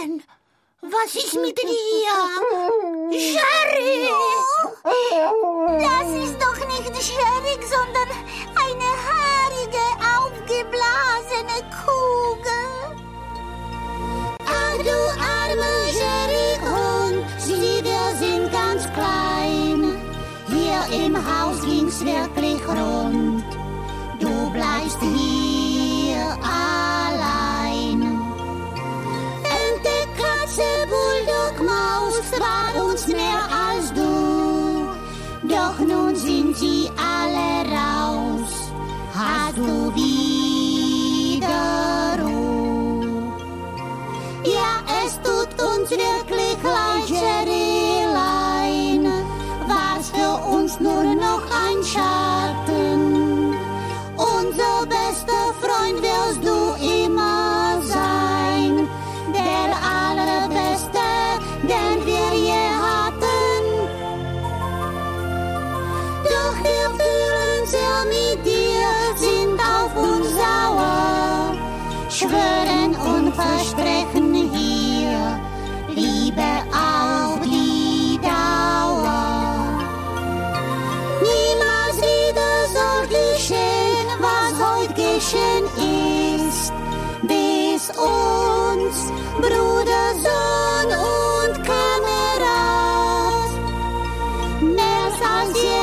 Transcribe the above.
denn? Was ist mit dir? Sherry! Das ist doch nicht Sherry, sondern eine haarige, aufgeblasene Kugel. Ah, du arme Sherry-Hund, sieh, wir sind ganz klein. Hier im Haus ging's mir uns mehr als du. Doch nun sind sie alle raus. Hast du wieder Ruhe? Ja, es tut uns wirklich leid, Jerrylein. War's für uns nur noch ein Schatten. Unser bester Freund wirst du wir fühlen sehr mit dir, sind auf uns sauer, schwören und versprechen hier, Liebe auf die Niemals wieder soll geschehen, was heute geschehen ist, bis uns Bruder, Sohn und Kamerad, mehr als je